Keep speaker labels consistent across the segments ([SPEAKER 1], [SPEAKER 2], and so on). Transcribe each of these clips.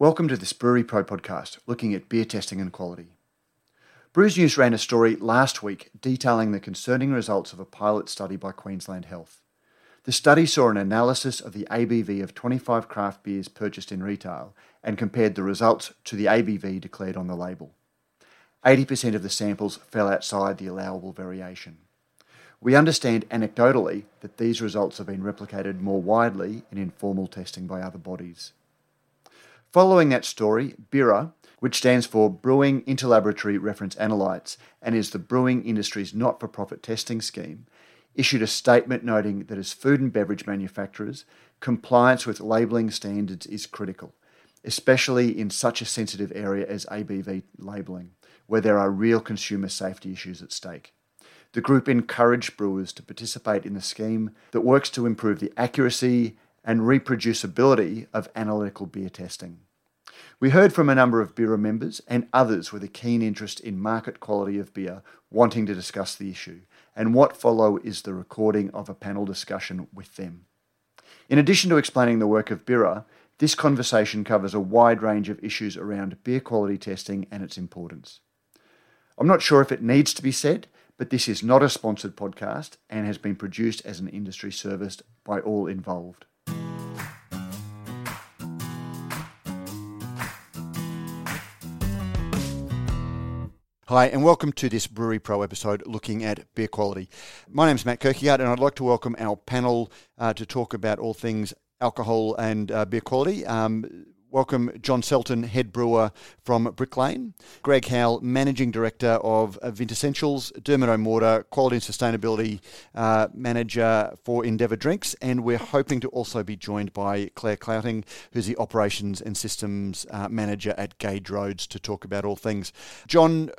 [SPEAKER 1] Welcome to this Brewery Pro podcast looking at beer testing and quality. Brews News ran a story last week detailing the concerning results of a pilot study by Queensland Health. The study saw an analysis of the ABV of 25 craft beers purchased in retail and compared the results to the ABV declared on the label. 80% of the samples fell outside the allowable variation. We understand anecdotally that these results have been replicated more widely in informal testing by other bodies. Following that story, BIRA, which stands for Brewing Interlaboratory Reference Analytes and is the brewing industry's not for profit testing scheme, issued a statement noting that as food and beverage manufacturers, compliance with labelling standards is critical, especially in such a sensitive area as ABV labelling, where there are real consumer safety issues at stake. The group encouraged brewers to participate in a scheme that works to improve the accuracy and reproducibility of analytical beer testing. We heard from a number of BIRA members and others with a keen interest in market quality of beer wanting to discuss the issue, and what follow is the recording of a panel discussion with them. In addition to explaining the work of BIRA, this conversation covers a wide range of issues around beer quality testing and its importance. I'm not sure if it needs to be said, but this is not a sponsored podcast and has been produced as an industry service by all involved. Hi, and welcome to this Brewery Pro episode looking at beer quality. My name is Matt Kirkegaard, and I'd like to welcome our panel uh, to talk about all things alcohol and uh, beer quality. Um, welcome John Selton, head brewer from Brick Lane, Greg Howell, managing director of Vintessentials, Dermot O'Mortar, quality and sustainability uh, manager for Endeavour Drinks, and we're hoping to also be joined by Claire Clouting, who's the operations and systems uh, manager at Gage Roads, to talk about all things. John,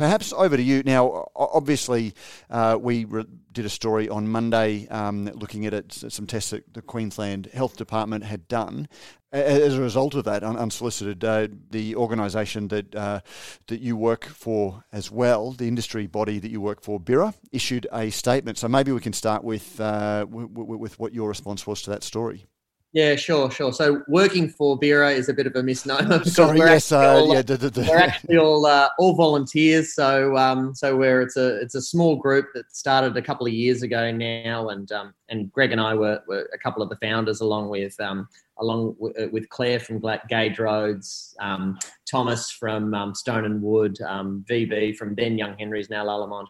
[SPEAKER 1] Perhaps over to you now. Obviously, uh, we re- did a story on Monday um, looking at it, some tests that the Queensland Health Department had done. As a result of that, un- unsolicited, uh, the organisation that uh, that you work for as well, the industry body that you work for, BIRA, issued a statement. So maybe we can start with uh, w- w- with what your response was to that story.
[SPEAKER 2] Yeah, sure, sure. So working for BIRA is a bit of a misnomer.
[SPEAKER 1] Sorry, yes, uh,
[SPEAKER 2] all,
[SPEAKER 1] yeah,
[SPEAKER 2] da, da, da. we're actually all uh, all volunteers. So um, so we're it's a it's a small group that started a couple of years ago now, and um, and Greg and I were, were a couple of the founders, along with um, along w- uh, with Claire from Gage Roads, um, Thomas from um, Stone and Wood, VB um, from then Young Henry's now Lallemand.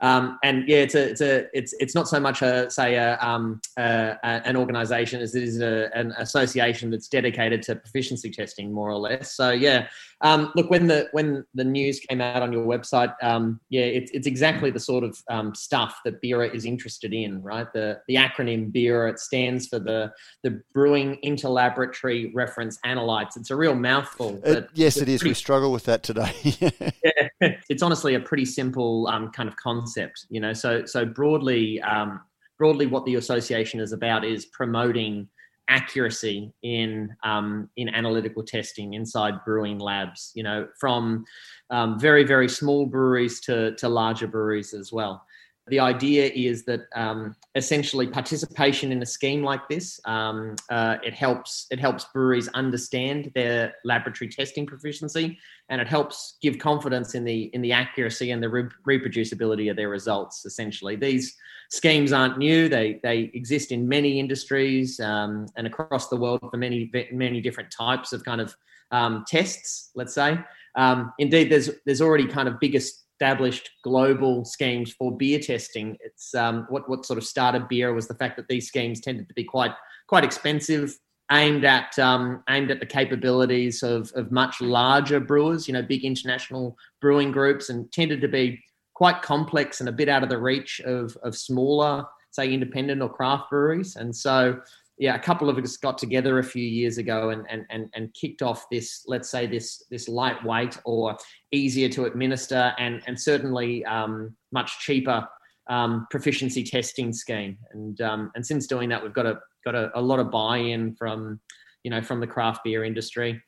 [SPEAKER 2] Um, and yeah, it's a, it's a, it's, it's not so much a, say, a, um, a, an organization as it is a, an association that's dedicated to proficiency testing, more or less. So yeah, um, look, when the when the news came out on your website, um, yeah, it's, it's exactly the sort of um, stuff that BIRA is interested in, right? The the acronym BIRA it stands for the the Brewing Interlaboratory Reference Analytes. It's a real mouthful.
[SPEAKER 1] Uh, yes, it is. Pretty, we struggle with that today.
[SPEAKER 2] yeah, it's honestly a pretty simple um, kind of concept, you know. So so broadly, um, broadly, what the association is about is promoting accuracy in um, in analytical testing inside brewing labs. You know, from um, very very small breweries to to larger breweries as well. The idea is that um, essentially participation in a scheme like this um, uh, it helps it helps breweries understand their laboratory testing proficiency and it helps give confidence in the in the accuracy and the re- reproducibility of their results. Essentially, these schemes aren't new; they they exist in many industries um, and across the world for many many different types of kind of um, tests. Let's say, um, indeed, there's there's already kind of big established global schemes for beer testing. It's um, what what sort of started BIRA was the fact that these schemes tended to be quite quite expensive aimed at um, aimed at the capabilities of, of much larger brewers, you know, big international brewing groups, and tended to be quite complex and a bit out of the reach of, of smaller, say, independent or craft breweries. And so, yeah, a couple of us got together a few years ago and, and, and, and kicked off this, let's say, this this lightweight or easier to administer and, and certainly um, much cheaper um, proficiency testing scheme. And um, and since doing that, we've got a got a, a, lot of buy-in from you know from the craft beer industry,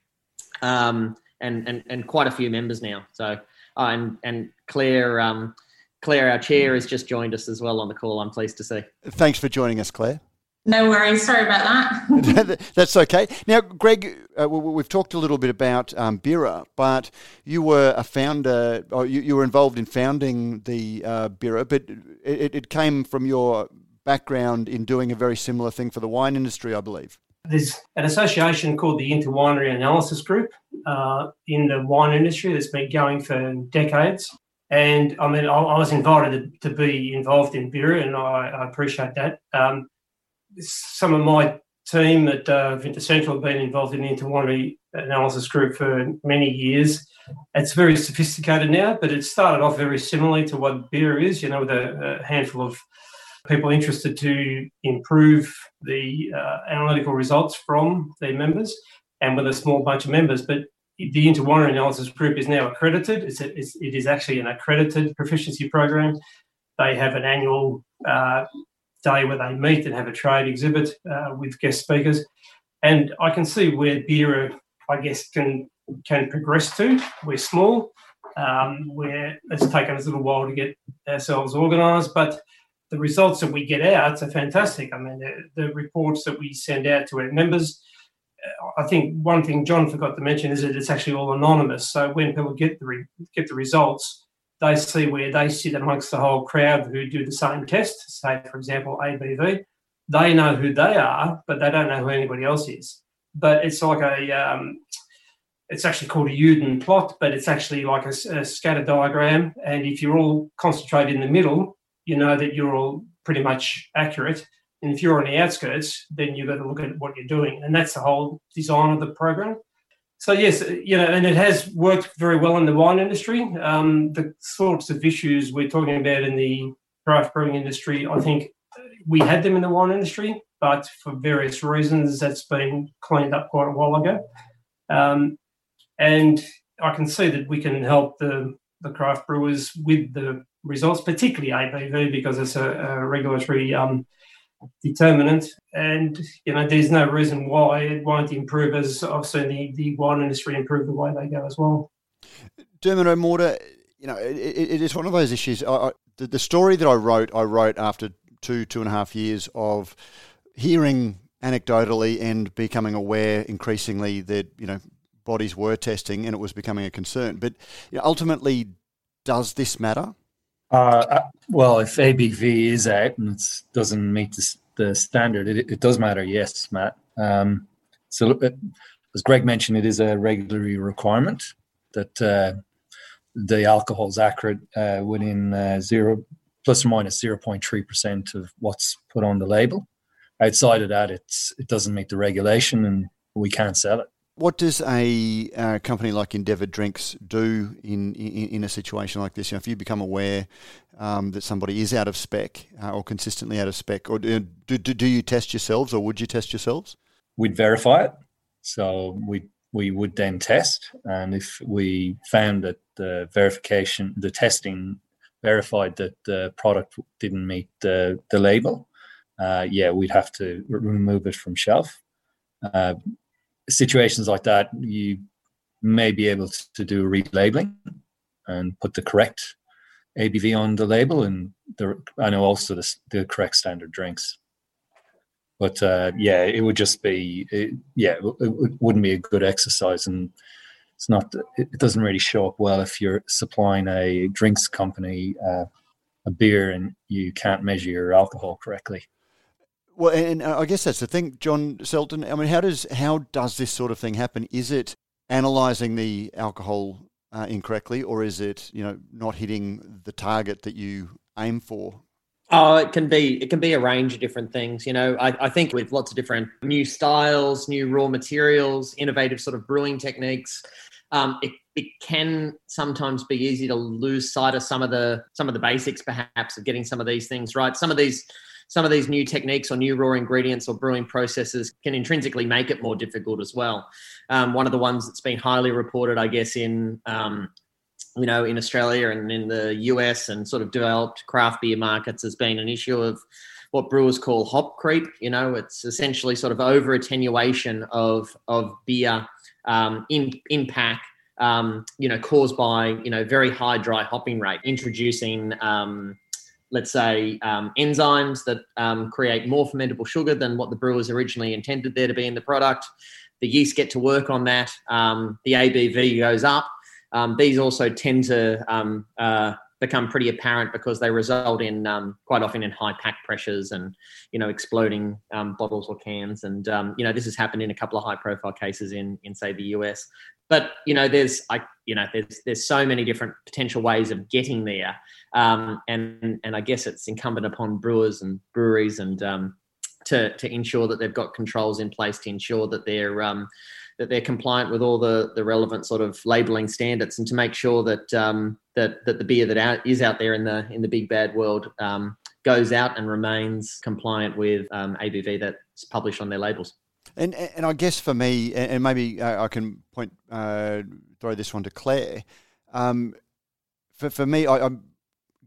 [SPEAKER 2] um, and and and quite a few members now. So uh, and and Claire. Um, Claire, our chair, has just joined us as well on the call. I'm pleased to see.
[SPEAKER 1] Thanks for joining us, Claire.
[SPEAKER 3] No worries. Sorry about
[SPEAKER 1] that. That's okay. Now, Greg, uh, we've talked a little bit about um, BIRA, but you were a founder, or you, you were involved in founding the uh, BIRA, but it, it came from your background in doing a very similar thing for the wine industry, I believe.
[SPEAKER 4] There's an association called the Interwinery Analysis Group uh, in the wine industry that's been going for decades. And I mean, I, I was invited to, to, be involved in BIRA, and I, I appreciate that. Um, some of my team at uh, Vintessential have been involved in the Interwinery Analysis Group for many years. It's very sophisticated now, but it started off very similarly to what BIRA is, you know, with a, a handful of people interested to improve the uh, analytical results from their members and with a small bunch of members. But the Interwinery Analysis Group is now accredited. It's, a, it's it is actually an accredited proficiency program. They have an annual uh, day where they meet and have a trade exhibit uh, with guest speakers. And I can see where BIRA, I guess, can can progress to. We're small. Um, where it's taken us a little while to get ourselves organised, but the results that we get out are fantastic. I mean, the, the, reports that we send out to our members. Uh, I think one thing John forgot to mention is that it's actually all anonymous. So when people get the re, get the results, they see where they sit amongst the whole crowd who do the same test, say, for example, ABV. They know who they are, but they don't know who anybody else is. But it's like a, um, it's actually called a Youden plot, but it's actually like a, a scatter diagram. And if you're all concentrated in the middle, you know that you're all pretty much accurate. And if you're on the outskirts, then you've got to look at what you're doing. And that's the whole design of the program. So yes, you know, and it has worked very well in the wine industry. Um, the sorts of issues we're talking about in the craft brewing industry, I think we had them in the wine industry, but for various reasons, that's been cleaned up quite a while ago. Um, and I can see that we can help the the craft brewers with the results, particularly ABV, because it's a, a regulatory um, determinant. And you know, there's no reason why it won't improve as I've seen the, the wine industry improve the way they go as well.
[SPEAKER 1] Dermot O'Morda, you know, it, it is one of those issues. I, I, the, the story that I wrote, I wrote after two, two and a half years of hearing anecdotally and becoming aware increasingly that, you know, bodies were testing and it was becoming a concern. But you know, ultimately, does this matter?
[SPEAKER 5] Uh, uh, well, if ABV is out and it doesn't meet the, the standard, it, it, does matter. Yes, Matt. Um, so, it, as Greg mentioned, it is a regulatory requirement that uh, the alcohol is accurate uh, within uh, zero plus or minus zero point three percent of what's put on the label. Outside of that, it's it doesn't meet the regulation, and we can't sell it.
[SPEAKER 1] What does a uh, company like Endeavour Drinks do in, in, in a situation like this? You know, if you become aware um, that somebody is out of spec uh, or consistently out of spec, or do, do, do you test yourselves, or would you test yourselves?
[SPEAKER 5] We'd verify it. So we we would then test, and if we found that the verification, the testing verified that the product didn't meet the the label, uh, yeah, we'd have to remove it from shelf. Uh, situations like that, you may be able to do a relabeling and put the correct ABV on the label, and the, I know also the, the correct standard drinks. But uh, yeah, it would just be it, yeah, it, it, wouldn't be a good exercise, and it's not. It doesn't really show up well if you're supplying a drinks company uh, a beer and you can't measure your alcohol correctly.
[SPEAKER 1] Well, and I guess that's the thing, John Selton. I mean, how does how does this sort of thing happen? Is it analysing the alcohol uh, incorrectly, or is it you know not hitting the target that you aim for?
[SPEAKER 2] Oh, it can be it can be a range of different things. You know, I, I think with lots of different new styles, new raw materials, innovative sort of brewing techniques, um, it, it can sometimes be easy to lose sight of some of the some of the basics, perhaps, of getting some of these things right. Some of these some of these new techniques or new raw ingredients or brewing processes can intrinsically make it more difficult as well. Um, one of the ones that's been highly reported, I guess, in um, you know in Australia and in the US and sort of developed craft beer markets has been an issue of what brewers call hop creep. You know, it's essentially sort of over attenuation of of beer um, in in pack. Um, you know, caused by you know very high dry hopping rate, introducing um, let's say, um, enzymes that um, create more fermentable sugar than what the brewers originally intended there to be in the product. The yeast get to work on that. Um, the ABV goes up. Um, these also tend to um, uh, become pretty apparent because they result in um, quite often in high pack pressures and you know exploding um, bottles or cans. And um, you know this has happened in a couple of high profile cases in in say the US but you know there's I you know there's there's so many different potential ways of getting there. Um, and and I guess it's incumbent upon brewers and breweries and um, to to ensure that they've got controls in place to ensure that they're um, that they're compliant with all the, the relevant sort of labeling standards and to make sure that um, that that the beer that out, is out there in the in the big bad world um, goes out and remains compliant with um, ABV that's published on their labels.
[SPEAKER 1] And and I guess for me, and maybe I can point uh, throw this one to Claire. Um, for for me, I, am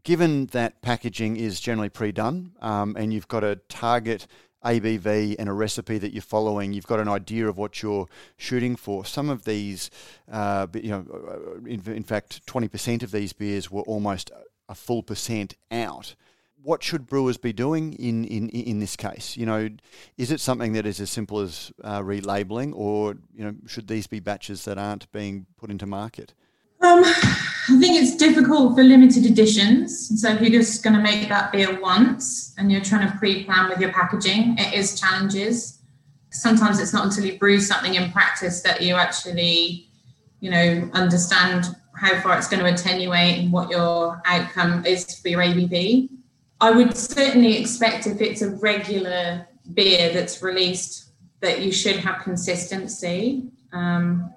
[SPEAKER 1] given that packaging is generally pre-done, um, and you've got a target ABV and a recipe that you're following, you've got an idea of what you're shooting for. Some of these, uh, you know, uh, in, in fact, 20% of these beers were almost a full percent out. What should brewers be doing in, in, in this case? You know, is it something that is as simple as uh, relabeling, or you know, should these be batches that aren't being put into market?
[SPEAKER 3] Um, I think it's difficult for limited editions. So if you're just going to make that beer once and you're trying to pre-plan with your packaging, it is challenges. Sometimes it's not until you brew something in practice that you actually, you know, understand how far it's going to attenuate and what your outcome is for your ABV. I would certainly expect if it's a regular beer that's released that you should have consistency. Um,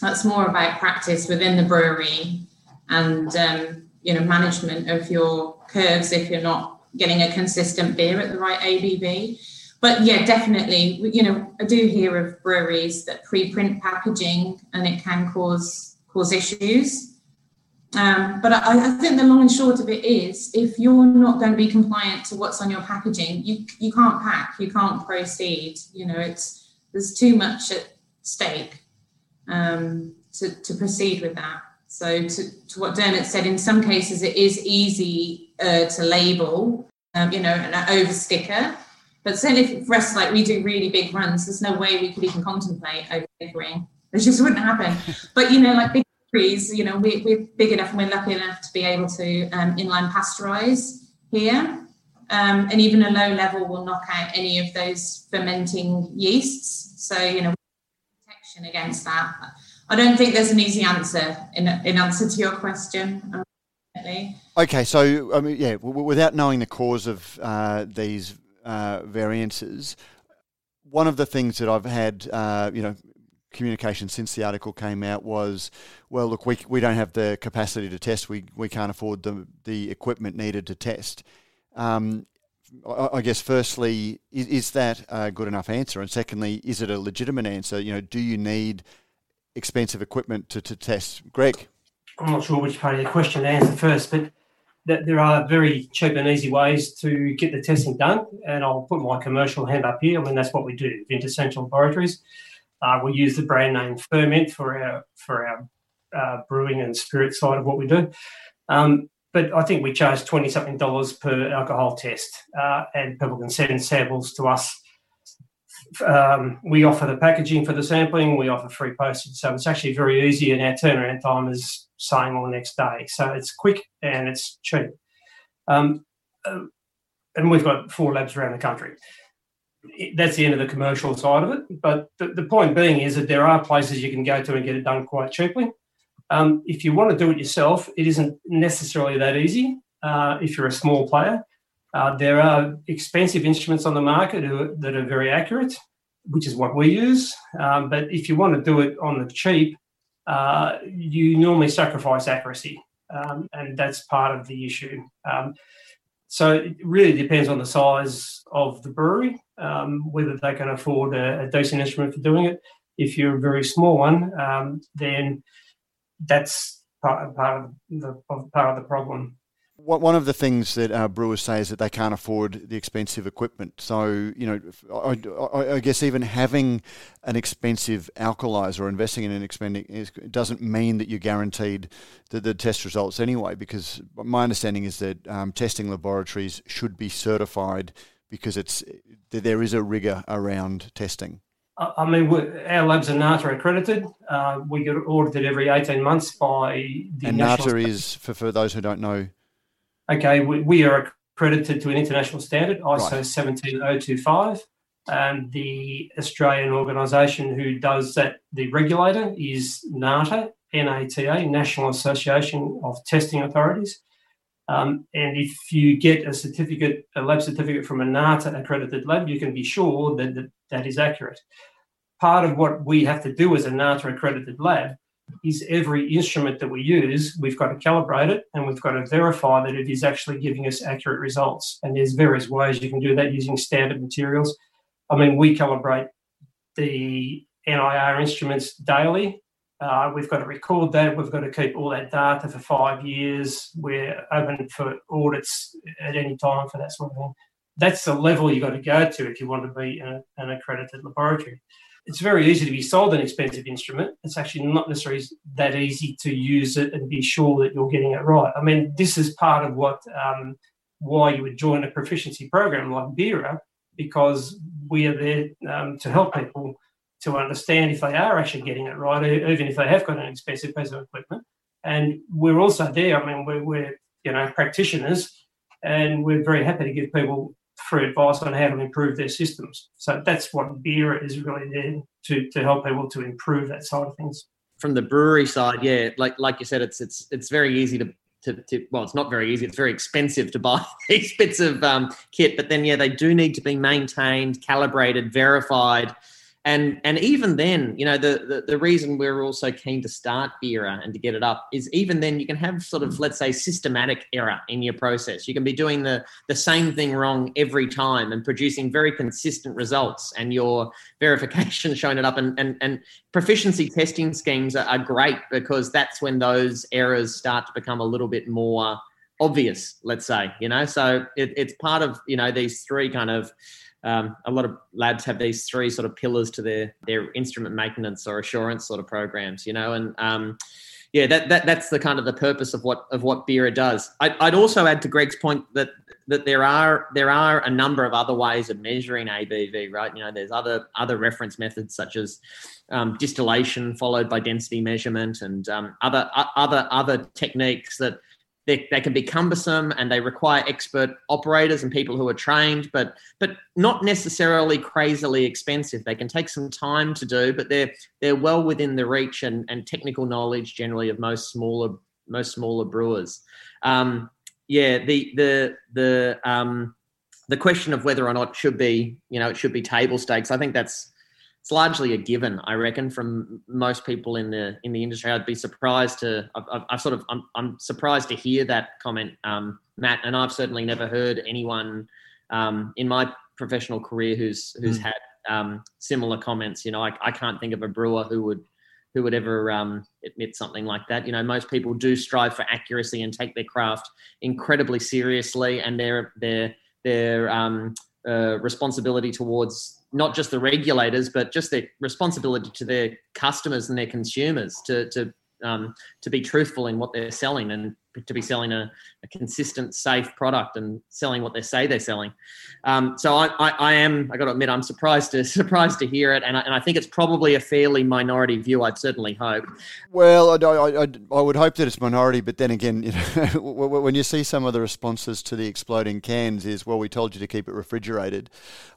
[SPEAKER 3] that's more about practice within the brewery and um, you know management of your curves if you're not getting a consistent beer at the right ABV. But yeah, definitely, you know, I do hear of breweries that pre-print packaging and it can cause cause issues. Um, but I, I, think the long and short of it is, if you're not going to be compliant to what's on your packaging, you you can't pack, you can't proceed. You know, it's there's too much at stake um, to, to proceed with that. So, to, to what Dermot said, in some cases it is easy uh, to label, um, you know, an over sticker. But certainly for us, like we do really big runs, there's no way we could even contemplate over stickering. It just wouldn't happen. But, you know, like big trees, you know, we, we're big enough and we're lucky enough to be able to um, inline pasteurize here. Um, and even a low level will knock out any of those fermenting yeasts. So, you know, protection against that. I don't think there's an easy answer in, in answer to your question.
[SPEAKER 1] Okay, so I mean, yeah, w- without knowing the cause of uh, these uh, variances, one of the things that I've had, uh, you know, communication since the article came out was, well, look, we, we don't have the capacity to test. We we can't afford the the equipment needed to test. Um, I guess firstly, is, is, that a good enough answer? And secondly, is it a legitimate answer? You know, do you need expensive equipment to, to test? Greg?
[SPEAKER 4] I'm not sure which part of the question to answer first, but that there are very cheap and easy ways to get the testing done. And I'll put my commercial hand up here. I mean, that's what we do, Vintessential Laboratories. Uh, we use the brand name Ferment for our for our uh, brewing and spirit side of what we do. Um, but I think we charge 20 something dollars per alcohol test, uh, and people can send samples to us. Um, we offer the packaging for the sampling, we offer free postage. So it's actually very easy, and our turnaround time is same the next day. So it's quick and it's cheap. Um, uh, and we've got four labs around the country. That's the end of the commercial side of it. But the, the point being is that there are places you can go to and get it done quite cheaply. Um, if you want to do it yourself, it isn't necessarily that easy uh, if you're a small player. Uh, there are expensive instruments on the market who, that are very accurate, which is what we use. Um, but if you want to do it on the cheap, uh, you normally sacrifice accuracy, um, and that's part of the issue. Um, so it really depends on the size of the brewery, um, whether they can afford a, a, decent instrument for doing it. If you're a very small one, um, then that's part, part of the part of the problem.
[SPEAKER 1] one of the things that uh, brewers say is that they can't afford the expensive equipment. So, you know, I, I, I guess even having an expensive Alcolyzer or investing in an expensive doesn't mean that you're guaranteed the, the test results anyway. Because my understanding is that um, testing laboratories should be certified because it's there is a rigor around testing.
[SPEAKER 4] I mean, our labs are NATA accredited. Uh, we get audited every 18 months by
[SPEAKER 1] the And NATA is, for, for those who don't know,
[SPEAKER 4] okay, we, we are accredited to an international standard, ISO right. 17025. And the Australian organisation who does that, the regulator, is NATA, NATA, National Association of Testing Authorities. Um, and if you get a certificate, a lab certificate from a NATA accredited lab, you can be sure that that, that is accurate. Part of what we have to do as a NATA accredited lab is every instrument that we use, we've got to calibrate it and we've got to verify that it is actually giving us accurate results. And there's various ways you can do that using standard materials. I mean, we calibrate the NIR instruments daily. Uh, we've got to record that. We've got to keep all that data for five years. We're open for audits at any time for that sort of thing. That's the level you've got to go to if you want to be a, an accredited laboratory it's very easy to be sold an expensive instrument. It's actually not necessarily that easy to use it and be sure that you're getting it right. I mean, this is part of what um, why you would join a proficiency program like BIRA, because we are there um, to help people to understand if they are actually getting it right, even if they have got an expensive piece of equipment. And we're also there. I mean, we're, we're you know practitioners, and we're very happy to give people advice on how to improve their systems. So that's what BIRA is really there to, to help people to improve that side of things.
[SPEAKER 2] From the brewery side, yeah, like like you said, it's it's it's very easy to to, to, well, it's not very easy. It's very expensive to buy these bits of um, kit, but then yeah, they do need to be maintained, calibrated, verified, and and even then you know the, the, the reason we're also keen to start BIRA and to get it up is even then you can have sort of let's say systematic error in your process. You can be doing the the same thing wrong every time and producing very consistent results and your verification showing it up. And and, and proficiency testing schemes are, are great because that's when those errors start to become a little bit more obvious let's say you know? So it, it's part of you know these three kind of um, a lot of labs have these three sort of pillars to their their instrument maintenance or assurance sort of programs, you know, and um, yeah, that, that that's the kind of the purpose of what of what BIRA does. I, I'd also add to Greg's point that that there are there are a number of other ways of measuring ABV, right? You know, there's other other reference methods such as um, distillation followed by density measurement and um, other other other techniques that they, they can be cumbersome and they require expert operators and people who are trained, but but not necessarily crazily expensive. They can take some time to do, but they're they're well within the reach and, and technical knowledge generally of most smaller most smaller brewers. Um, yeah, the the the um, the question of whether or not it should be you know it should be table stakes. I think that's it's largely a given, I reckon, from most people in the in the industry. I'd be surprised to, I've, I've sort of, I'm, I'm, surprised to hear that comment, um, Matt. And I've certainly never heard anyone um, in my professional career who's who's mm. had um, similar comments. You know, I, I can't think of a brewer who would who would ever um, admit something like that. You know, most people do strive for accuracy and take their craft incredibly seriously, and their their their um, uh, responsibility towards not just the regulators, but just their responsibility to their customers and their consumers to to um, to be truthful in what they're selling. And to be selling a, a consistent, safe product and selling what they say they're selling. Um, so I, I, I, am, I got to admit, I'm surprised to surprised to hear it, and I, and I think it's probably a fairly minority view. I'd certainly hope.
[SPEAKER 1] Well, I, I, I would hope that it's minority, but then again, you know, when you see some of the responses to the exploding cans, is well, we told you to keep it refrigerated.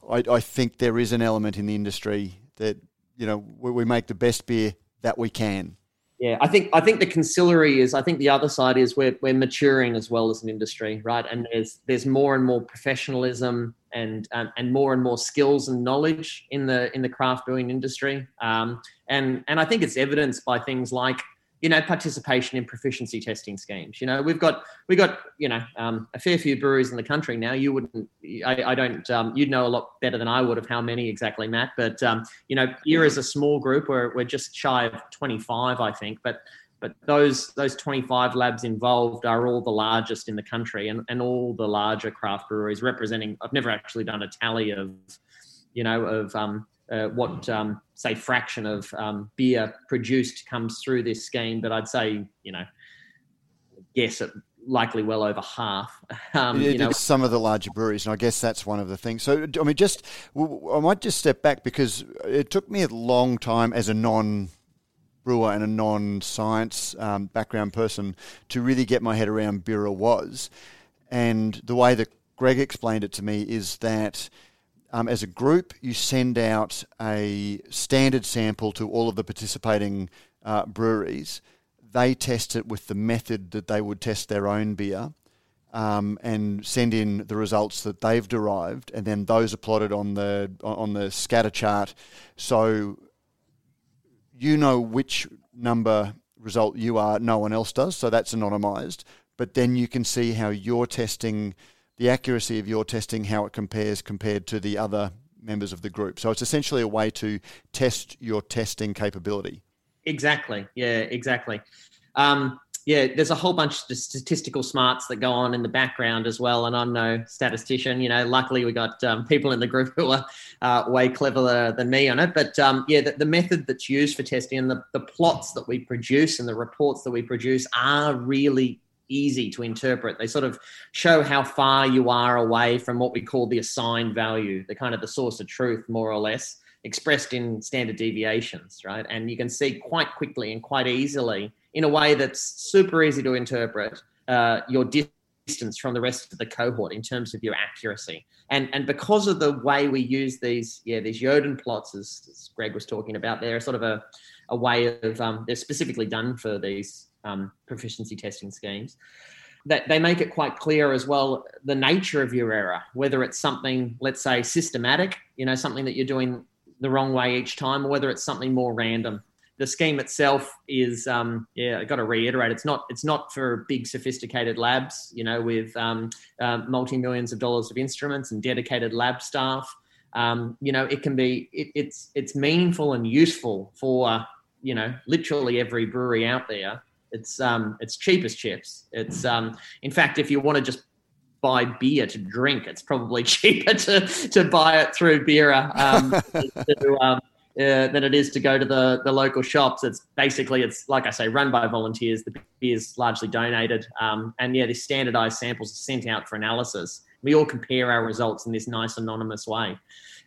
[SPEAKER 1] I, I think there is an element in the industry that you know we, we make the best beer that we can
[SPEAKER 2] yeah, I think I think the conciliary is. I think the other side is we're we're maturing as well as an industry, right? And there's there's more and more professionalism and um, and more and more skills and knowledge in the in the craft brewing industry. Um, and and I think it's evidenced by things like you know, participation in proficiency testing schemes. You know, we've got we got you know um, a fair few breweries in the country now. You wouldn't, I, I don't, um, you'd know a lot better than I would of how many exactly, Matt. But um, you know, here is a small group where we're just shy of 25, I think. But but those those 25 labs involved are all the largest in the country and, and all the larger craft breweries representing i've never actually done a tally of you know of um, uh, what um, say fraction of um, beer produced comes through this scheme but i'd say you know guess it likely well over half.
[SPEAKER 1] Um, it, you know. some of the larger breweries, and I guess that's one of the things. So, I mean, just I might just step back because it took me a long time as a non brewer and a non-science um, background person to really get my head around Bira was. And the way that Greg explained it to me is that um, as a group, you send out a standard sample to all of the participating uh, breweries. They test it with the method that they would test their own beer. Um, and send in the results that they've derived, and then those are plotted on the on the scatter chart. So you know which number result you are, no one else does, so that's anonymized. But then you can see how your testing, the accuracy of your testing, how it compares compared to the other members of the group. So it's essentially a way to test your testing capability.
[SPEAKER 2] Exactly. Yeah, exactly. Um, yeah, there's a whole bunch of statistical smarts that go on in the background as well. And I'm no statistician. You know, luckily we got um, people in the group who are uh, way cleverer than me on it. But um, yeah, the, the, method that's used for testing and the, the plots that we produce and the reports that we produce are really easy to interpret. They sort of show how far you are away from what we call the assigned value, the kind of the source of truth, more or less, expressed in standard deviations, right? And you can see quite quickly and quite easily in a way that's super easy to interpret uh, your distance from the rest of the cohort in terms of your accuracy. And and because of the way we use these, yeah, these Youden plots, as, as Greg was talking about, they're sort of a, a way of um, they're specifically done for these um, proficiency testing schemes. That they make it quite clear as well the nature of your error, whether it's something, let's say, systematic, you know, something that you're doing the wrong way each time, or whether it's something more random. The scheme itself is um, yeah i got to reiterate it's not it's not for big sophisticated labs you know with um, uh, multi-millions of dollars of instruments and dedicated lab staff. Um, you know it can be it, it's it's meaningful and useful for you know literally every brewery out there it's um it's cheap as chips it's um in fact if you want to just buy beer to drink it's probably cheaper to to buy it through Bira um, to, um, uh, than it is to go to the, the local shops. It's basically, it's like I say, run by volunteers. The beer is largely donated. Um, and yeah, these standardized samples are sent out for analysis. We all compare our results in this nice anonymous way.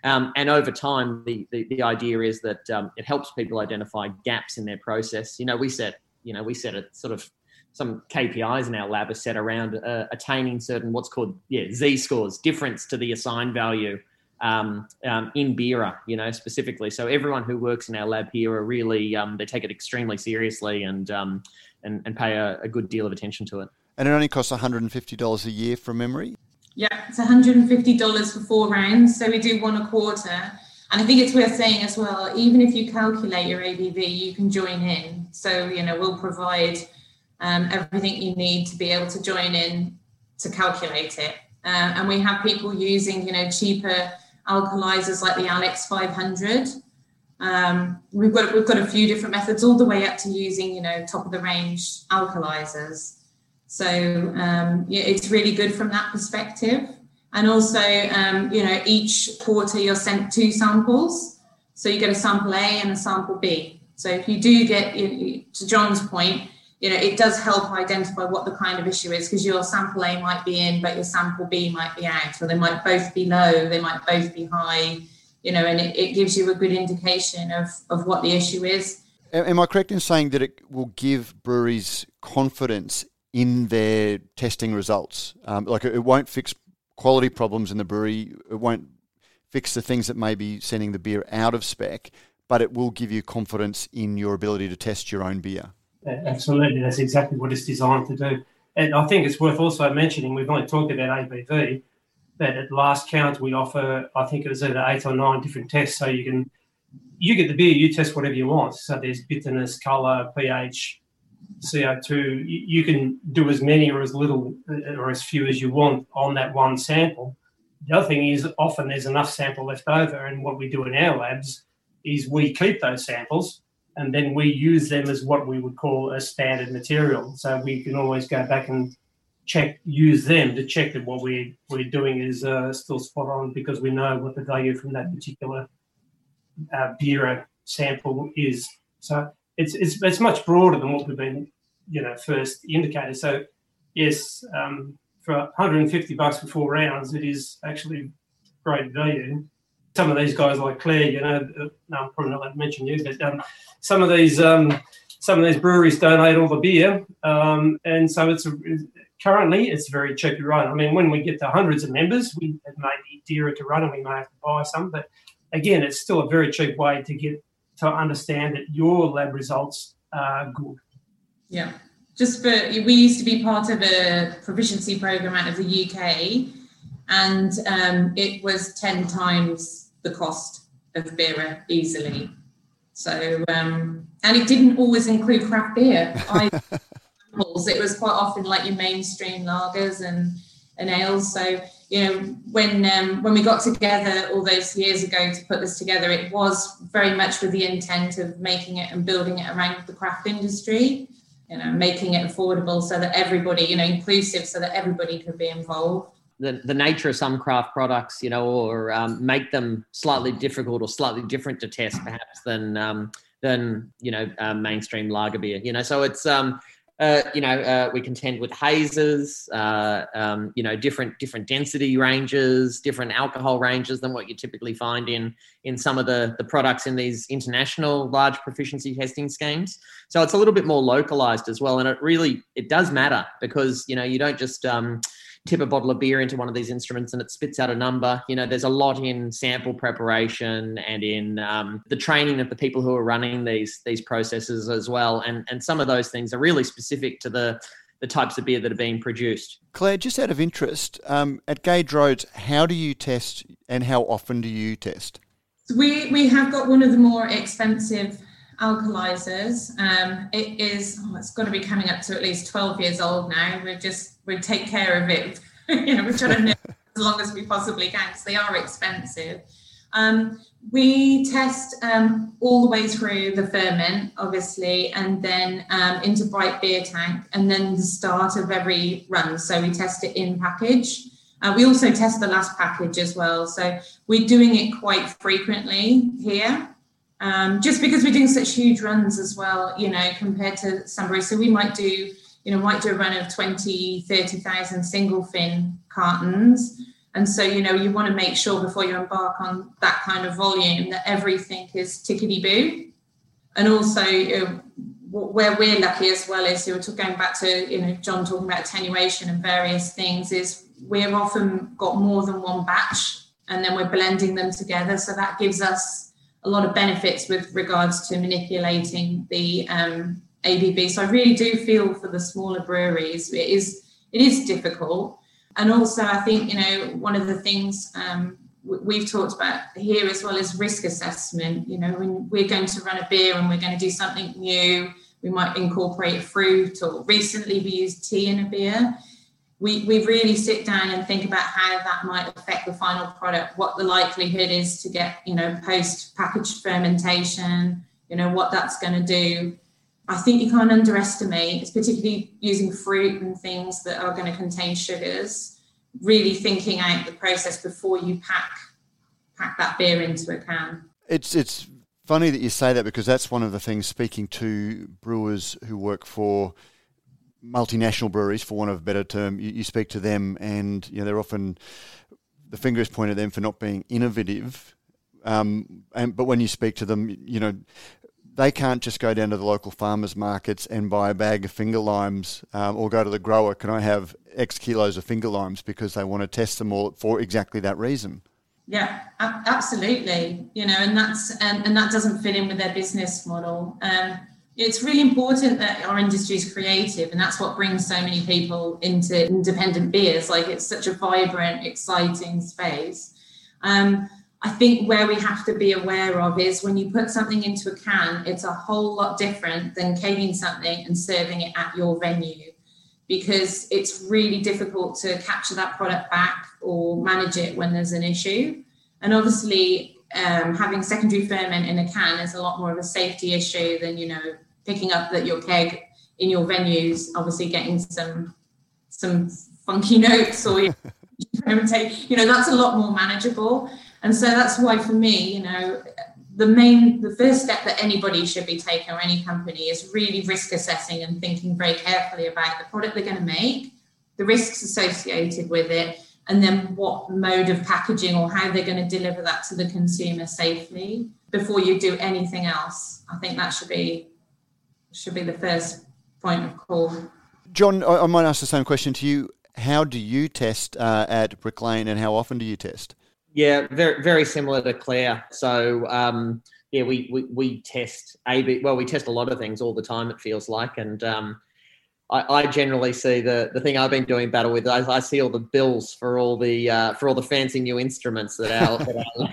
[SPEAKER 2] Um, and over time, the, the, the idea is that um, it helps people identify gaps in their process. You know, we set, you know, we set a sort of some KPIs in our lab are set around uh, attaining certain what's called yeah Z scores, difference to the assigned value um, um, in Bira, you know, specifically. So everyone who works in our lab here are really um, they take it extremely seriously and um, and, and pay a, a, good deal of attention to it.
[SPEAKER 1] And it only costs one hundred and fifty dollars a year from memory.
[SPEAKER 3] Yeah, it's one hundred and fifty dollars for four rounds. So we do one a quarter. And I think it's worth saying as well, even if you calculate your ABV, you can join in. So, you know, we'll provide um, everything you need to be able to join in to calculate it. Uh, and we have people using, you know, cheaper Alcolyzers like the Alex 500. Um, we've got we've got a few different methods, all the way up to using you know top of the range Alcolyzers. So um, yeah, it's really good from that perspective. And also, um, you know, each quarter you're sent two samples, so you get a sample A and a sample B. So if you do get, to John's point, you know, it does help identify what the kind of issue is because your sample A might be in, but your sample B might be out, or they might both be low, they might both be high, you know, and it, it gives you a good indication of, of what the issue is.
[SPEAKER 1] Am I correct in saying that it will give breweries confidence in their testing results? Um, like it won't fix quality problems in the brewery, it won't fix the things that may be sending the beer out of spec, but it will give you confidence in your ability to test your own beer.
[SPEAKER 4] Absolutely, that's exactly what it's designed to do. And I think it's worth also mentioning we've only talked about ABV, that at last count we offer I think it was either eight or nine different tests, so you can you get the beer, you test whatever you want. So there's bitterness, color, pH, CO2. You can do as many or as little uh, or as few as you want on that one sample. The other thing is often there's enough sample left over, and what we do in our labs is we keep those samples and then we use them as what we would call a standard material. So we can always go back and check, use them to check that what we we're doing is uh, still spot on because we know what the value from that particular uh, beer sample is. So it's it's it's much broader than what we've been, you know, first indicated. So yes, um, for 150 bucks for four rounds, it is actually great value. Some of these guys like Claire, you know, uh, no, I'm probably not going to mention you, but um, some of these um, some of these breweries donate all the beer, um, and so it's a, currently it's very cheap to run. I mean, when we get to hundreds of members, we it may be dearer to run, and we may have to buy some. But again, it's still a very cheap way to get to understand that your lab results are good.
[SPEAKER 3] Yeah, just for we used to be part of a proficiency program out of the UK, and um, it was ten times the cost of BIRA easily. So, um, and it didn't always include craft beer. I, it was quite often like your mainstream lagers and, and ales. So, you know, when um, when we got together all those years ago to put this together, it was very much with the intent of making it and building it around the craft industry. You know, making it affordable so that everybody, you know, inclusive so that everybody could be involved
[SPEAKER 2] the, the nature of some craft products, you know, or um, make them slightly difficult or slightly different to test, perhaps than um, than you know uh, mainstream lager beer. You know, so it's um, uh, you know uh, we contend with hazes, uh, um, you know, different different density ranges, different alcohol ranges than what you typically find in in some of the the products in these international large proficiency testing schemes. So it's a little bit more localized as well, and it really it does matter because you know you don't just um, tip a bottle of beer into one of these instruments and it spits out a number. You know, there's a lot in sample preparation and in um, the training of the people who are running these these processes as well. And and some of those things are really specific to the the types of beer that are being produced.
[SPEAKER 1] Claire, just out of interest, um, at Gage Roads, how do you test and how often do you test?
[SPEAKER 3] So we we have got one of the more expensive Alcolyzers. Um, it is, oh, it's got to be coming up to at least 12 years old now. We're just, we take care of it. you know, we're trying to know as long as we possibly can because they are expensive. Um, we test um, all the way through the ferment, obviously, and then um, into bright beer tank, and then the start of every run. So we test it in package. Uh, we also test the last package as well. So we're doing it quite frequently here um, just because we're doing such huge runs as well, you know, compared to somebody. So we might do, you know, might do a run of 20, 30,000 single fin cartons. And so, you know, you want to make sure before you embark on that kind of volume that everything is tickety boo. And also, you know, where we're lucky as well is, you know, going back to, you know, John talking about attenuation and various things, is we've often got more than one batch and then we're blending them together. So that gives us a lot of benefits with regards to manipulating the um. So I really do feel for the smaller breweries. It is it is difficult, and also I think you know one of the things um, we've talked about here as well is risk assessment. You know, when we're going to run a beer and we're going to do something new, we might incorporate fruit, or recently we used tea in a beer we, we really sit down and think about how that might affect the final product, what the likelihood is to get, you know, post packaged fermentation, you know, what that's going to do. I think you can't underestimate, it's particularly using fruit and things that are going to contain sugars, really thinking out the process before you pack pack that beer into a can.
[SPEAKER 1] It's it's funny that you say that because that's one of the things speaking to brewers who work for multinational breweries, for want of a better term, you, you speak to them, and you know they're often the finger is pointed at them for not being innovative. Um, and but when you speak to them, you know they can't just go down to the local farmers markets and buy a bag of finger limes um, or go to the grower. Can I have X kilos of finger limes because they want to test them all for exactly that reason?
[SPEAKER 3] Yeah, absolutely. You know, and that's and, and that doesn't fit in with their business model. Um, it's really important that our industry is creative and that's what brings so many people into independent beers. Like it's such a vibrant exciting space. Um, i think where we have to be aware of is when you put something into a can it's a whole lot different than caning something and serving it at your venue because it's really difficult to capture that product back or manage it when there's an issue. And obviously um, having secondary ferment in a can is a lot more of a safety issue than you know picking up that your keg in your venues, obviously getting some some funky notes or you know that's a lot more manageable. And so that's why for me, you know, the main the first step that anybody should be taking or any company is really risk assessing and thinking very carefully about the product they're going to make, the risks associated with it, and then what mode of packaging or how they're going to deliver that to the consumer safely before you do anything else. I think that should be should be the first point of call.
[SPEAKER 1] John, I, might ask the same question to you. How do you test uh, at Brick Lane, and how often do you test?
[SPEAKER 2] Yeah, very very similar to Claire. So um, yeah, we, we we test A/B. Well, we test a lot of things all the time. It feels like, and um, I, I, generally see the the thing I've been doing battle with. I, I see all the bills for all the uh, for all the fancy new instruments that our, that our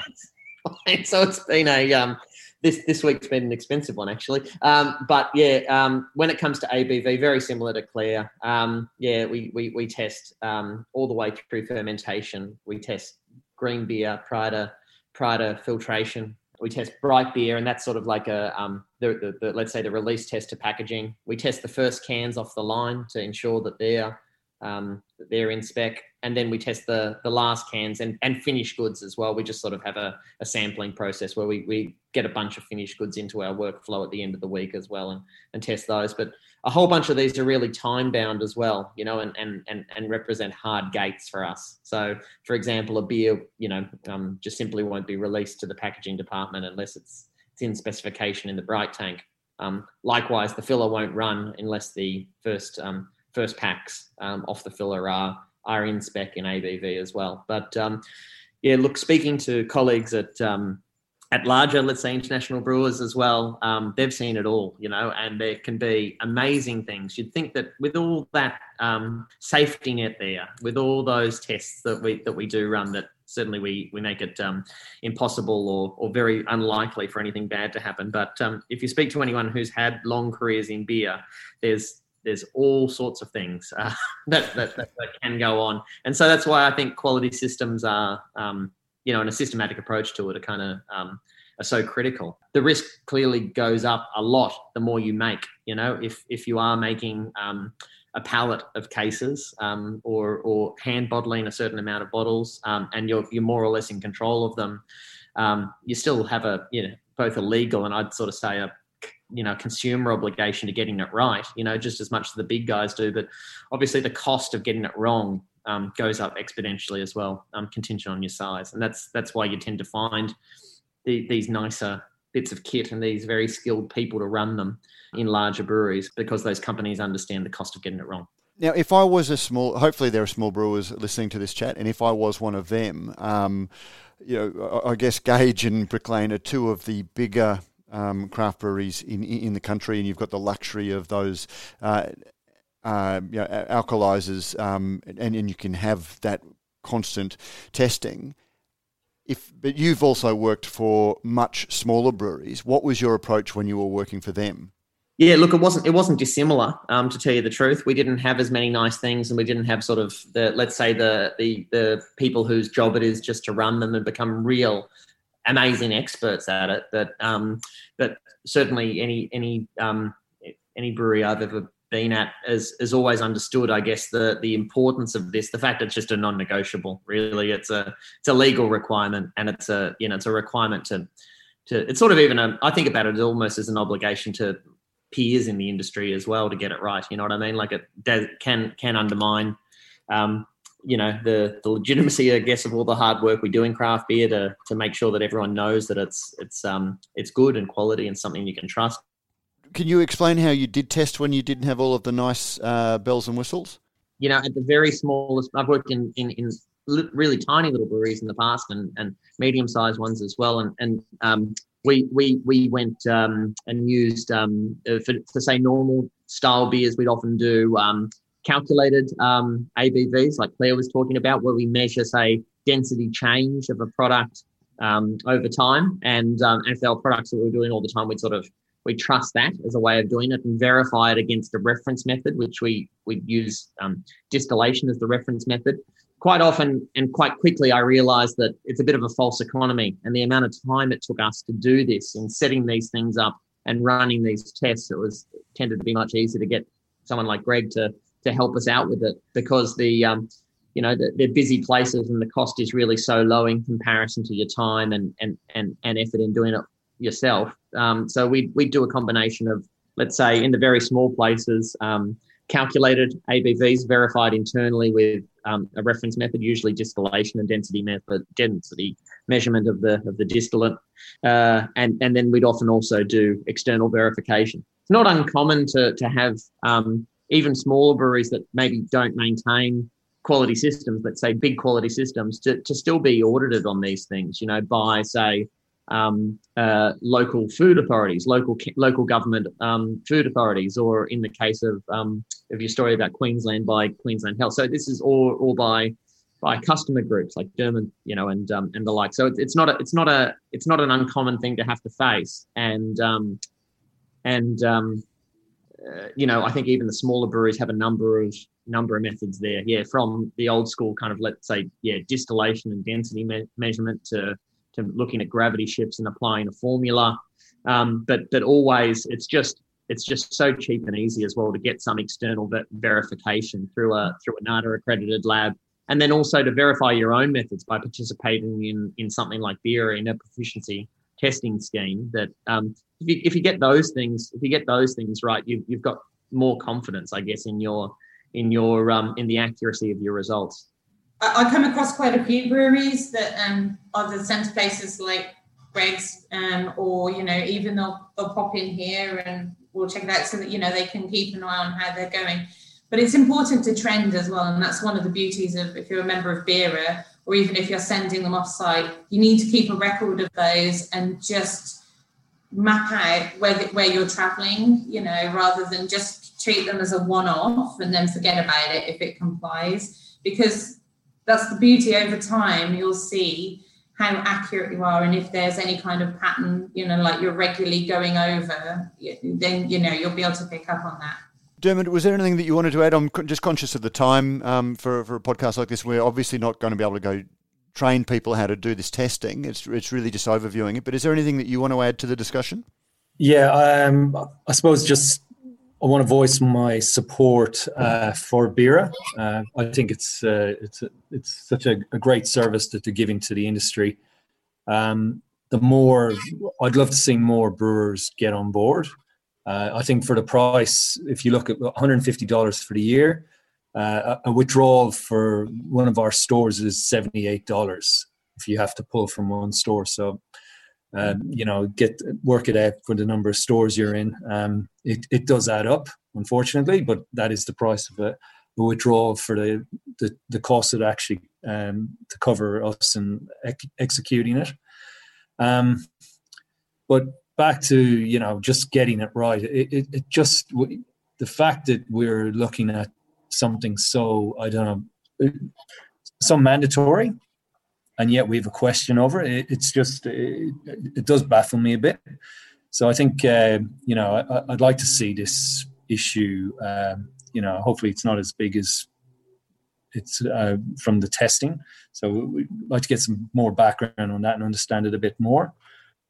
[SPEAKER 2] so it's been a um, this this week's been an expensive one actually. Um, but yeah, um, when it comes to ABV, very similar to Claire. Um, yeah, we we we test um, all the way through fermentation. We test green beer prior to prior to filtration we test bright beer, and that's sort of like a um, the, the, the, let's say the release test to packaging. We test the first cans off the line to ensure that they're um, they're in spec, and then we test the the last cans and and finished goods as well. We just sort of have a, a sampling process where we we get a bunch of finished goods into our workflow at the end of the week as well, and and test those. But a whole bunch of these are really time bound as well, you know, and and and and represent hard gates for us. So, for example, a beer, you know, um, just simply won't be released to the packaging department unless it's it's in specification in the bright tank. Um, likewise, the filler won't run unless the first um, first packs um, off the filler are are in spec in ABV as well. But um, yeah, look, speaking to colleagues at um, at larger, let's say, international brewers as well, um, they've seen it all, you know, and there can be amazing things. You'd think that with all that um, safety net there, with all those tests that we that we do run, that certainly we we make it um, impossible or or very unlikely for anything bad to happen. But um, if you speak to anyone who's had long careers in beer, there's there's all sorts of things uh, that, that, that, can go on, and so that's why I think quality systems are um, you know, and a systematic approach to it are kind of um, are so critical. The risk clearly goes up a lot the more you make. You know, if if you are making um, a pallet of cases um, or or hand bottling a certain amount of bottles, um, and you're you're more or less in control of them, um, you still have a you know both a legal and I'd sort of say a you know consumer obligation to getting it right you know just as much as the big guys do but obviously the cost of getting it wrong um, goes up exponentially as well, um, contingent on your size, and that's that's why you tend to find the, these nicer bits of kit and these very skilled people to run them in larger breweries because those companies understand the cost of getting it wrong.
[SPEAKER 1] Now, if I was a small, hopefully there are small brewers listening to this chat, and if I was one of them, um, you know, I guess Gage and Brick Lane are two of the bigger um, craft breweries in in the country, and you've got the luxury of those uh, uh, you know, Alcolyzers, um, and, and you can have that constant testing. If, but you've also worked for much smaller breweries. What was your approach when you were working for them?
[SPEAKER 2] Yeah, look, it wasn't it wasn't dissimilar. Um, to tell you the truth, we didn't have as many nice things, and we didn't have sort of the let's say the the the people whose job it is just to run them and become real amazing experts at it. But um, but certainly any any um, any brewery I've ever been at has, has always understood, I guess, the the importance of this. The fact it's just a non-negotiable. Really, it's a it's a legal requirement, and it's a you know it's a requirement to to. It's sort of even a. I think about it almost as an obligation to peers in the industry as well to get it right. You know what I mean? Like it does, can can undermine. Um, you know the the legitimacy, I guess, of all the hard work we do in craft beer to to make sure that everyone knows that it's it's um it's good and quality and something you can trust
[SPEAKER 1] can you explain how you did test when you didn't have all of the nice uh, bells and whistles?
[SPEAKER 2] You know, at the very smallest, I've worked in, in, in really tiny little breweries in the past and, and medium sized ones as well. And, and um, we, we, we went um, and used, um, uh, for, for, say, normal style beers, we'd often do um, calculated um, ABVs, like Claire was talking about, where we measure, say, density change of a product um, over time. And, and if there were products that we were doing all the time, we'd sort of we trust that as a way of doing it and verify it against a reference method, which we we use um, distillation as the reference method. quite often and quite quickly, I realized that it's a bit of a false economy. And the amount of time it took us to do this and setting these things up and running these tests, it was tended to be much easier to get someone like Greg to to help us out with it because the um, you know the, they're busy places and the cost is really so low in comparison to your time and and and, and effort in doing it yourself. Um, so we we do a combination of let's say in the very small places. Um, calculated ABVs verified internally with um, a reference method, usually distillation and density method, density measurement of the of the distillate, uh, and and then we'd often also do external verification. It's not uncommon to to have um, even smaller breweries that maybe don't maintain quality systems, let's say big quality systems, to, to still be audited on these things. You know, by say um, uh, local food authorities, local local government um, food authorities, or in the case of um, of your story about Queensland by Queensland Health. So this is all all by by customer groups like German, you know, and um, and the like. So it's, it's not a it's not a it's not an uncommon thing to have to face, and um, and um, uh, you know, I think even the smaller breweries have a number of number of methods there. Yeah, from the old school kind of let's say yeah distillation and density me- measurement to to looking at gravity shifts and applying a formula. Um, but but always it's just it's just so cheap and easy as well to get some external ver- verification through a through a NATA accredited lab, and then also to verify your own methods by participating in in something like BIRA proficiency testing scheme. That um, if you if you get those things if you get those things right, you've you've got more confidence, I guess, in your in your um, in the accuracy of your results.
[SPEAKER 3] I, come across quite a few breweries that um, are the centre places like Greg's, um, or you know, even they'll they'll pop in here and we'll check it out so that you know they can keep an eye on how they're going. But it's important to trend as well, and that's one of the beauties of if you're a member of BIRA, or even if you're sending them off site, you need to keep a record of those and just map out where where you're traveling. You know, rather than just treat them as a one-off and then forget about it if it complies, because that's the beauty over time you'll see how accurate you are and if there's any kind of pattern you know like you're regularly going over then you know you'll be able to pick up on that
[SPEAKER 1] Dermot, was there anything that you wanted to add? I'm just conscious of the time um, for, for a podcast like this. We're obviously not going to be able to go train people how to do this testing. It's, it's really just overviewing it. But is there anything that you want to add to the discussion?
[SPEAKER 5] Yeah, um, I suppose just I want to voice my support uh, for BIRA. Uh, I think it's uh, it's a, it's such a, a, great service that they're giving to the industry. Um, the more I'd love to see more brewers get on board. Uh, I think for the price, if you look at $150 for the year, uh, a withdrawal for one of our stores is $78 if you have to pull from one store. So um, you know, get work it out for the number of stores you're in. Um, it, it does add up, unfortunately, but that is the price of a, a withdrawal for the, the, the cost of actually um, to cover us and ec- executing it. Um, but back to you know just getting it right. It, it, it just the fact that we're looking at something so I don't know so mandatory and yet we have a question over it. It's just it, it does baffle me a bit. So I think uh, you know I, would like to see this issue. Um, you know, hopefully it's not as big as it's uh, from the testing. So we'd like to get some more background on that and understand it a bit more.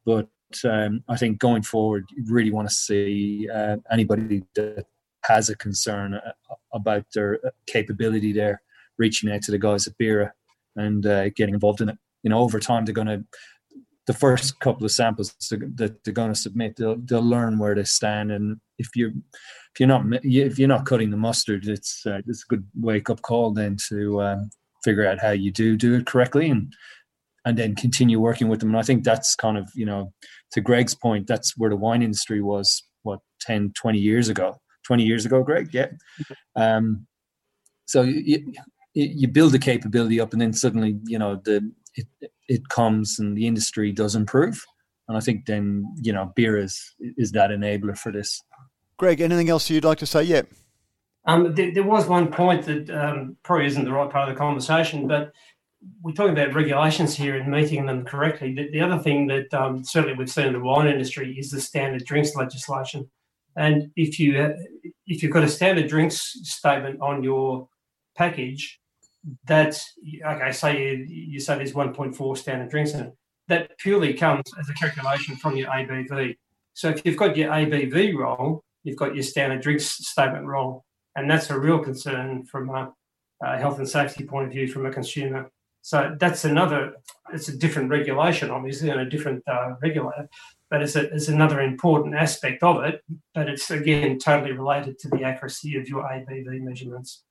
[SPEAKER 5] But um, I think going forward, you really want to see uh, anybody that has a concern uh, about their capability there reaching out to the guys at BIRA and uh, getting involved in it. You know, over time they're going to the first couple of samples that they're going to submit, they'll they'll learn where they stand, and if you if you're not if you're not cutting the mustard, it's uh, it's a good wake up call then to um, figure out how you do do it correctly and and then continue working with them. And I think that's kind of you know to Greg's point, that's where the wine industry was what 10, 20 years ago. 20 years ago, Greg, yeah. Um, so you, you build the capability up and then suddenly you know the it, it comes and the industry does improve. And i think then you know BIRA is is that enabler for this.
[SPEAKER 1] Greg anything else you'd like to say? Yeah.
[SPEAKER 4] um, there, there, was one point that um, probably isn't the right part of the conversation but we're talking about regulations here and meeting them correctly. The, the other thing that um, certainly we've seen in the wine industry is the standard drinks legislation and if you if you've got a standard drinks statement on your package that's okay. Say you, you say there's 1.4 standard drinks in it. That purely comes as a calculation from your ABV. So if you've got your ABV wrong, you've got your standard drinks statement wrong, and that's a real concern from a, a health and safety point of view from a consumer. So that's another. It's a different regulation, obviously, and a different uh, regulator, but it's, a, it's another important aspect of it. But it's again totally related to the accuracy of your ABV measurements.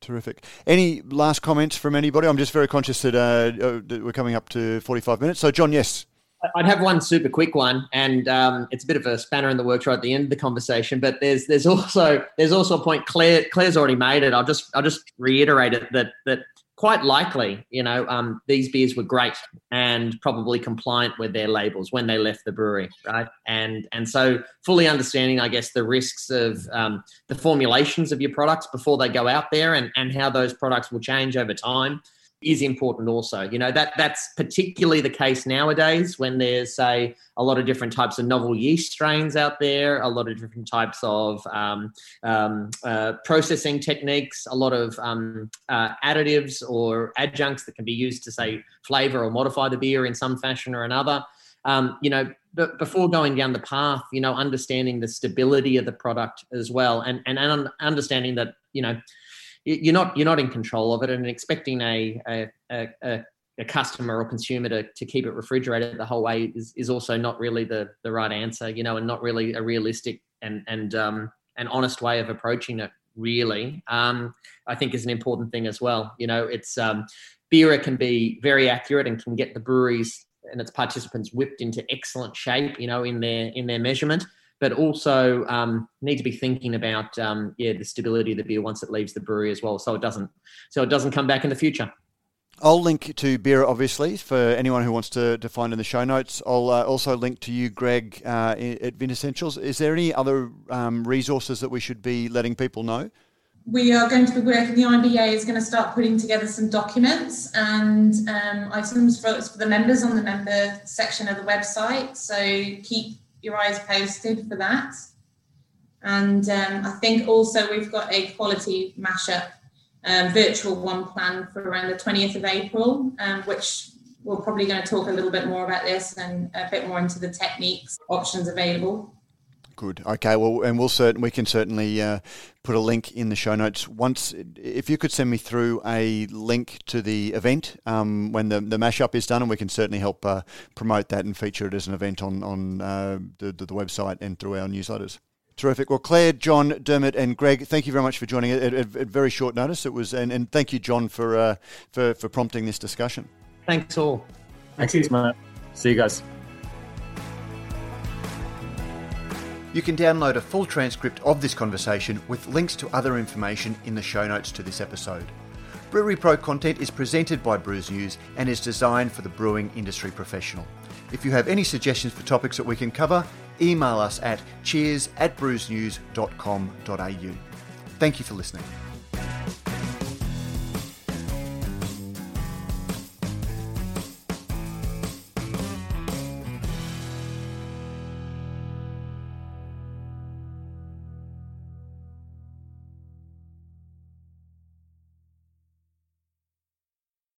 [SPEAKER 1] Terrific. Any last comments from anybody? I'm just very conscious that, uh, uh that we're coming up to 45 minutes. So, John, yes.
[SPEAKER 2] I'd have one super quick one, and um, it's a bit of a spanner in the works right at the end of the conversation. But there's there's also there's also a point Claire Claire's already made it. I'll just I'll just reiterate it that that quite likely, you know, um, these beers were great and probably compliant with their labels when they left the brewery, right? And and so fully understanding, I guess, the risks of um, the formulations of your products before they go out there and and how those products will change over time is important also. You know, that that's particularly the case nowadays when there's say a lot of different types of novel yeast strains out there, a lot of different types of um, um, uh, processing techniques, a lot of um, uh, additives or adjuncts that can be used to say flavor or modify the beer in some fashion or another. Um, you know, but before going down the path, you know, understanding the stability of the product as well, and and, and understanding that you know you're not you're not in control of it, and expecting a a, a, a customer or consumer to, to keep it refrigerated the whole way is, is also not really the the right answer, you know, and not really a realistic and and um, an honest way of approaching it. Really, um, I think is an important thing as well. You know, it's um, BIRA can be very accurate and can get the breweries and its participants whipped into excellent shape. You know, in their in their measurement but also um, need to be thinking about um, yeah the stability of the BIRA once it leaves the brewery as well, so it doesn't so it doesn't come back in the future.
[SPEAKER 1] I'll link to beer, obviously, for anyone who wants to, to find in the show notes. I'll uh, also link to you, Greg, uh, at Vintessentials. Is there any other um, resources that we should be letting people know?
[SPEAKER 3] We are going to be working, the IBA is going to start putting together some documents and um, items for, for the members on the member section of the website. So keep your eyes posted for that. And um, I think also we've got a quality mashup um, virtual one planned for around the 20th of April, um, which we're probably going to talk a little bit more about this and a bit more into the techniques, options available.
[SPEAKER 1] Good. Okay. Well, and we'll certain we can certainly uh, put a link in the show notes. Once, if you could send me through a link to the event um, when the the mashup is done, and we can certainly help uh, promote that and feature it as an event on on uh, the, the the website and through our newsletters. Terrific. Well, Claire, John, Dermot, and Greg, thank you very much for joining at, at, at very short notice. It was, and, and thank you, John, for uh, for for prompting this discussion.
[SPEAKER 2] Thanks all.
[SPEAKER 5] Thanks, Thanks Matt. See you guys.
[SPEAKER 1] You can download a full transcript of this conversation with links to other information in the show notes to this episode. Brewery Pro content is presented by Brews News and is designed for the brewing industry professional. If you have any suggestions for topics that we can cover, email us at cheers at brewsnews.com.au. Thank you for listening.